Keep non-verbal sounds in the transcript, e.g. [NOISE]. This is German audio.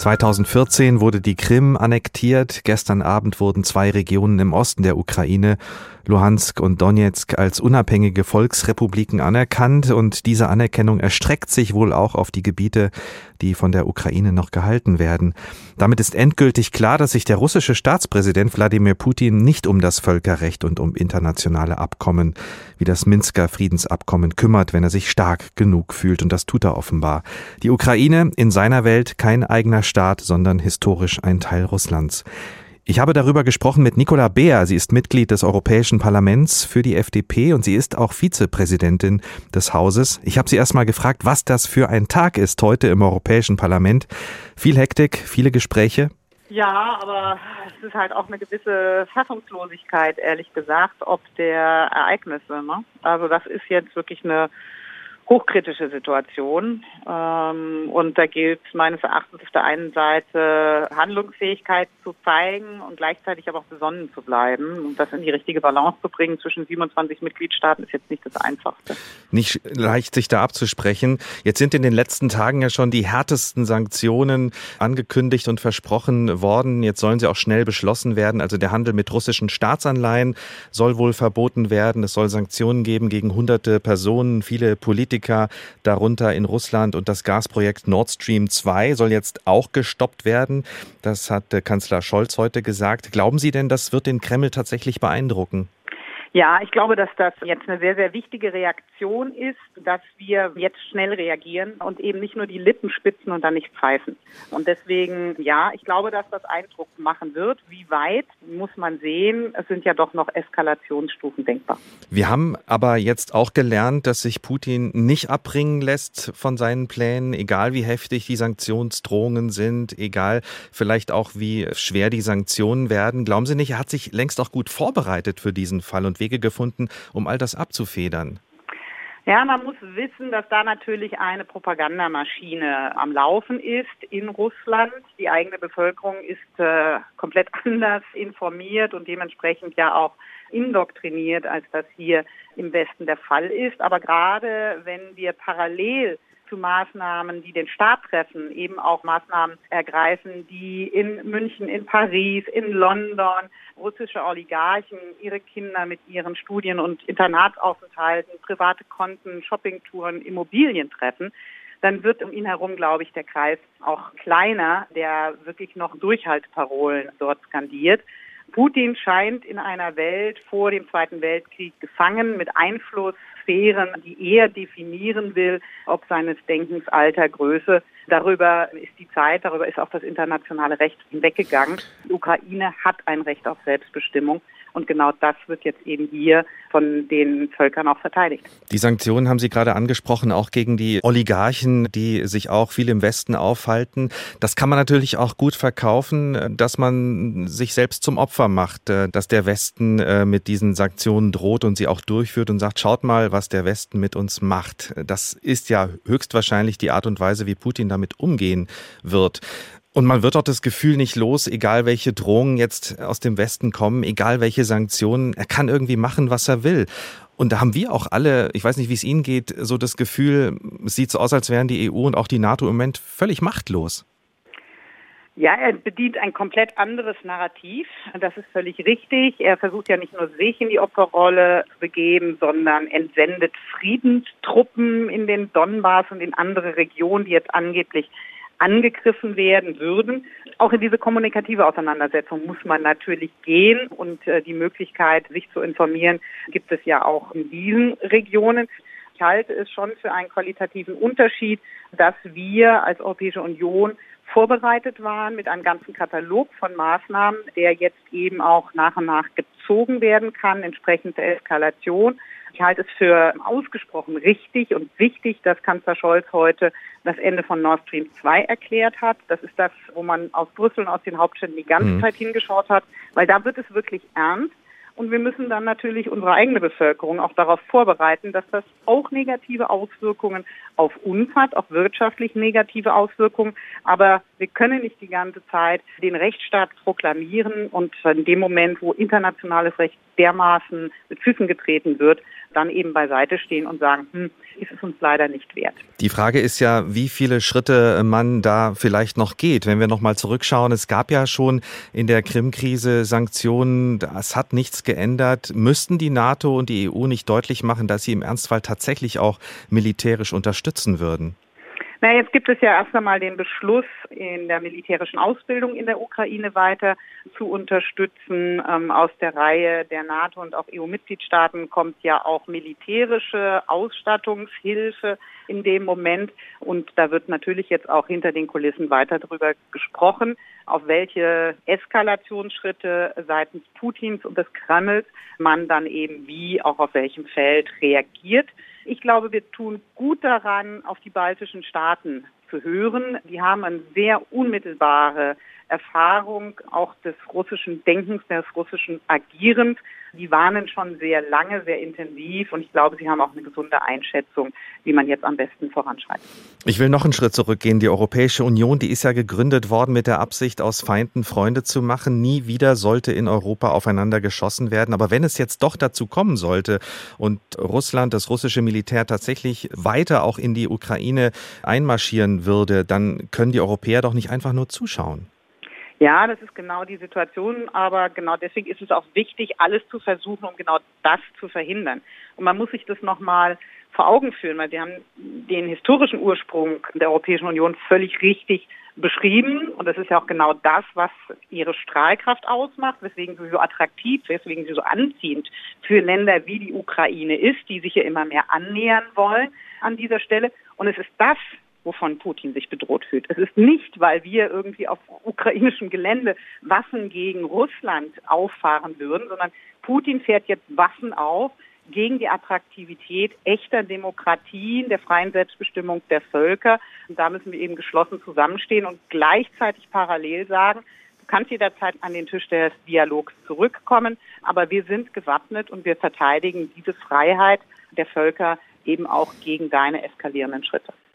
2014 wurde die Krim annektiert. Gestern Abend wurden zwei Regionen im Osten der Ukraine, Luhansk und Donetsk, als unabhängige Volksrepubliken anerkannt. Und diese Anerkennung erstreckt sich wohl auch auf die Gebiete, die von der Ukraine noch gehalten werden. Damit ist endgültig klar, dass sich der russische Staatspräsident Wladimir Putin nicht um das Völkerrecht und um internationale Abkommen wie das Minsker Friedensabkommen kümmert, wenn er sich stark genug fühlt. Und das tut er offenbar. Die Ukraine in seiner Welt kein eigener Staat, sondern historisch ein Teil Russlands. Ich habe darüber gesprochen mit Nicola Beer. Sie ist Mitglied des Europäischen Parlaments für die FDP und sie ist auch Vizepräsidentin des Hauses. Ich habe sie erst mal gefragt, was das für ein Tag ist heute im Europäischen Parlament. Viel Hektik, viele Gespräche. Ja, aber es ist halt auch eine gewisse Fassungslosigkeit, ehrlich gesagt, ob der Ereignisse. Ne? Also das ist jetzt wirklich eine hochkritische Situation. Ähm, und da gilt meines Erachtens auf der einen Seite Handlungsfähigkeit zu zeigen und gleichzeitig aber auch besonnen zu bleiben. Und das in die richtige Balance zu bringen zwischen 27 Mitgliedstaaten ist jetzt nicht das Einfachste. Nicht leicht, sich da abzusprechen. Jetzt sind in den letzten Tagen ja schon die härtesten Sanktionen angekündigt und versprochen worden. Jetzt sollen sie auch schnell beschlossen werden. Also der Handel mit russischen Staatsanleihen soll wohl verboten werden. Es soll Sanktionen geben gegen hunderte Personen, viele Politiker Politiker, darunter in Russland und das Gasprojekt Nord Stream 2 soll jetzt auch gestoppt werden. Das hat Kanzler Scholz heute gesagt. Glauben Sie denn, das wird den Kreml tatsächlich beeindrucken? Ja, ich glaube, dass das jetzt eine sehr, sehr wichtige Reaktion ist, dass wir jetzt schnell reagieren und eben nicht nur die Lippen spitzen und dann nicht pfeifen. Und deswegen, ja, ich glaube, dass das Eindruck machen wird. Wie weit muss man sehen? Es sind ja doch noch Eskalationsstufen denkbar. Wir haben aber jetzt auch gelernt, dass sich Putin nicht abbringen lässt von seinen Plänen, egal wie heftig die Sanktionsdrohungen sind, egal vielleicht auch wie schwer die Sanktionen werden. Glauben Sie nicht, er hat sich längst auch gut vorbereitet für diesen Fall und Wege gefunden, um all das abzufedern? Ja, man muss wissen, dass da natürlich eine Propagandamaschine am Laufen ist in Russland. Die eigene Bevölkerung ist äh, komplett [LAUGHS] anders informiert und dementsprechend ja auch indoktriniert, als das hier im Westen der Fall ist. Aber gerade wenn wir parallel zu Maßnahmen, die den Staat treffen, eben auch Maßnahmen ergreifen, die in München, in Paris, in London russische Oligarchen ihre Kinder mit ihren Studien- und Internatsaufenthalten, private Konten, Shoppingtouren, Immobilien treffen, dann wird um ihn herum, glaube ich, der Kreis auch kleiner, der wirklich noch Durchhaltparolen dort skandiert. Putin scheint in einer Welt vor dem Zweiten Weltkrieg gefangen mit Einfluss Sphären, die er definieren will, ob seines Denkens, Alter, Größe. Darüber ist die Zeit, darüber ist auch das internationale Recht hinweggegangen. Die Ukraine hat ein Recht auf Selbstbestimmung. Und genau das wird jetzt eben hier von den Völkern auch verteidigt. Die Sanktionen haben Sie gerade angesprochen, auch gegen die Oligarchen, die sich auch viel im Westen aufhalten. Das kann man natürlich auch gut verkaufen, dass man sich selbst zum Opfer macht, dass der Westen äh, mit diesen Sanktionen droht und sie auch durchführt und sagt, schaut mal, was der Westen mit uns macht. Das ist ja höchstwahrscheinlich die Art und Weise, wie Putin damit umgehen wird. Und man wird auch das Gefühl nicht los, egal welche Drohungen jetzt aus dem Westen kommen, egal welche Sanktionen, er kann irgendwie machen, was er will. Und da haben wir auch alle, ich weiß nicht, wie es Ihnen geht, so das Gefühl, es sieht so aus, als wären die EU und auch die NATO im Moment völlig machtlos. Ja, er bedient ein komplett anderes Narrativ. Das ist völlig richtig. Er versucht ja nicht nur sich in die Opferrolle zu begeben, sondern entsendet Friedenstruppen in den Donbass und in andere Regionen, die jetzt angeblich angegriffen werden würden. Auch in diese kommunikative Auseinandersetzung muss man natürlich gehen und äh, die Möglichkeit, sich zu informieren, gibt es ja auch in diesen Regionen. Ich halte es schon für einen qualitativen Unterschied, dass wir als Europäische Union vorbereitet waren mit einem ganzen Katalog von Maßnahmen, der jetzt eben auch nach und nach gezogen werden kann, entsprechend der Eskalation. Ich halte es für ausgesprochen richtig und wichtig, dass Kanzler Scholz heute das Ende von Nord Stream 2 erklärt hat. Das ist das, wo man aus Brüssel und aus den Hauptstädten die ganze mhm. Zeit hingeschaut hat, weil da wird es wirklich ernst. Und wir müssen dann natürlich unsere eigene Bevölkerung auch darauf vorbereiten, dass das auch negative Auswirkungen auf uns hat, auch wirtschaftlich negative Auswirkungen. Aber wir können nicht die ganze Zeit den Rechtsstaat proklamieren und in dem Moment, wo internationales Recht dermaßen mit Füßen getreten wird, dann eben beiseite stehen und sagen, hm, ist es uns leider nicht wert. Die Frage ist ja, wie viele Schritte man da vielleicht noch geht. Wenn wir nochmal zurückschauen, es gab ja schon in der Krim-Krise Sanktionen, es hat nichts geändert. Müssten die NATO und die EU nicht deutlich machen, dass sie im Ernstfall tatsächlich auch militärisch unterstützen würden? Na, jetzt gibt es ja erst einmal den Beschluss, in der militärischen Ausbildung in der Ukraine weiter zu unterstützen. Ähm, aus der Reihe der NATO und auch EU-Mitgliedstaaten kommt ja auch militärische Ausstattungshilfe in dem Moment. Und da wird natürlich jetzt auch hinter den Kulissen weiter darüber gesprochen, auf welche Eskalationsschritte seitens Putins und des Kremls man dann eben wie auch auf welchem Feld reagiert. Ich glaube, wir tun gut daran, auf die baltischen Staaten zu hören. Die haben eine sehr unmittelbare Erfahrung auch des russischen Denkens, des russischen Agierens. Die warnen schon sehr lange, sehr intensiv und ich glaube, sie haben auch eine gesunde Einschätzung, wie man jetzt am besten voranschreitet. Ich will noch einen Schritt zurückgehen. Die Europäische Union, die ist ja gegründet worden mit der Absicht, aus Feinden Freunde zu machen. Nie wieder sollte in Europa aufeinander geschossen werden. Aber wenn es jetzt doch dazu kommen sollte und Russland, das russische Militär tatsächlich weiter auch in die Ukraine einmarschieren würde, dann können die Europäer doch nicht einfach nur zuschauen. Ja, das ist genau die Situation, aber genau deswegen ist es auch wichtig, alles zu versuchen, um genau das zu verhindern. Und man muss sich das nochmal vor Augen führen, weil wir haben den historischen Ursprung der Europäischen Union völlig richtig beschrieben. Und das ist ja auch genau das, was ihre Strahlkraft ausmacht, weswegen sie so attraktiv, weswegen sie so anziehend für Länder wie die Ukraine ist, die sich ja immer mehr annähern wollen an dieser Stelle. Und es ist das, wovon Putin sich bedroht fühlt. Es ist nicht, weil wir irgendwie auf ukrainischem Gelände Waffen gegen Russland auffahren würden, sondern Putin fährt jetzt Waffen auf gegen die Attraktivität echter Demokratien, der freien Selbstbestimmung der Völker. Und da müssen wir eben geschlossen zusammenstehen und gleichzeitig parallel sagen, du kannst jederzeit an den Tisch des Dialogs zurückkommen, aber wir sind gewappnet und wir verteidigen diese Freiheit der Völker eben auch gegen deine eskalierenden Schritte.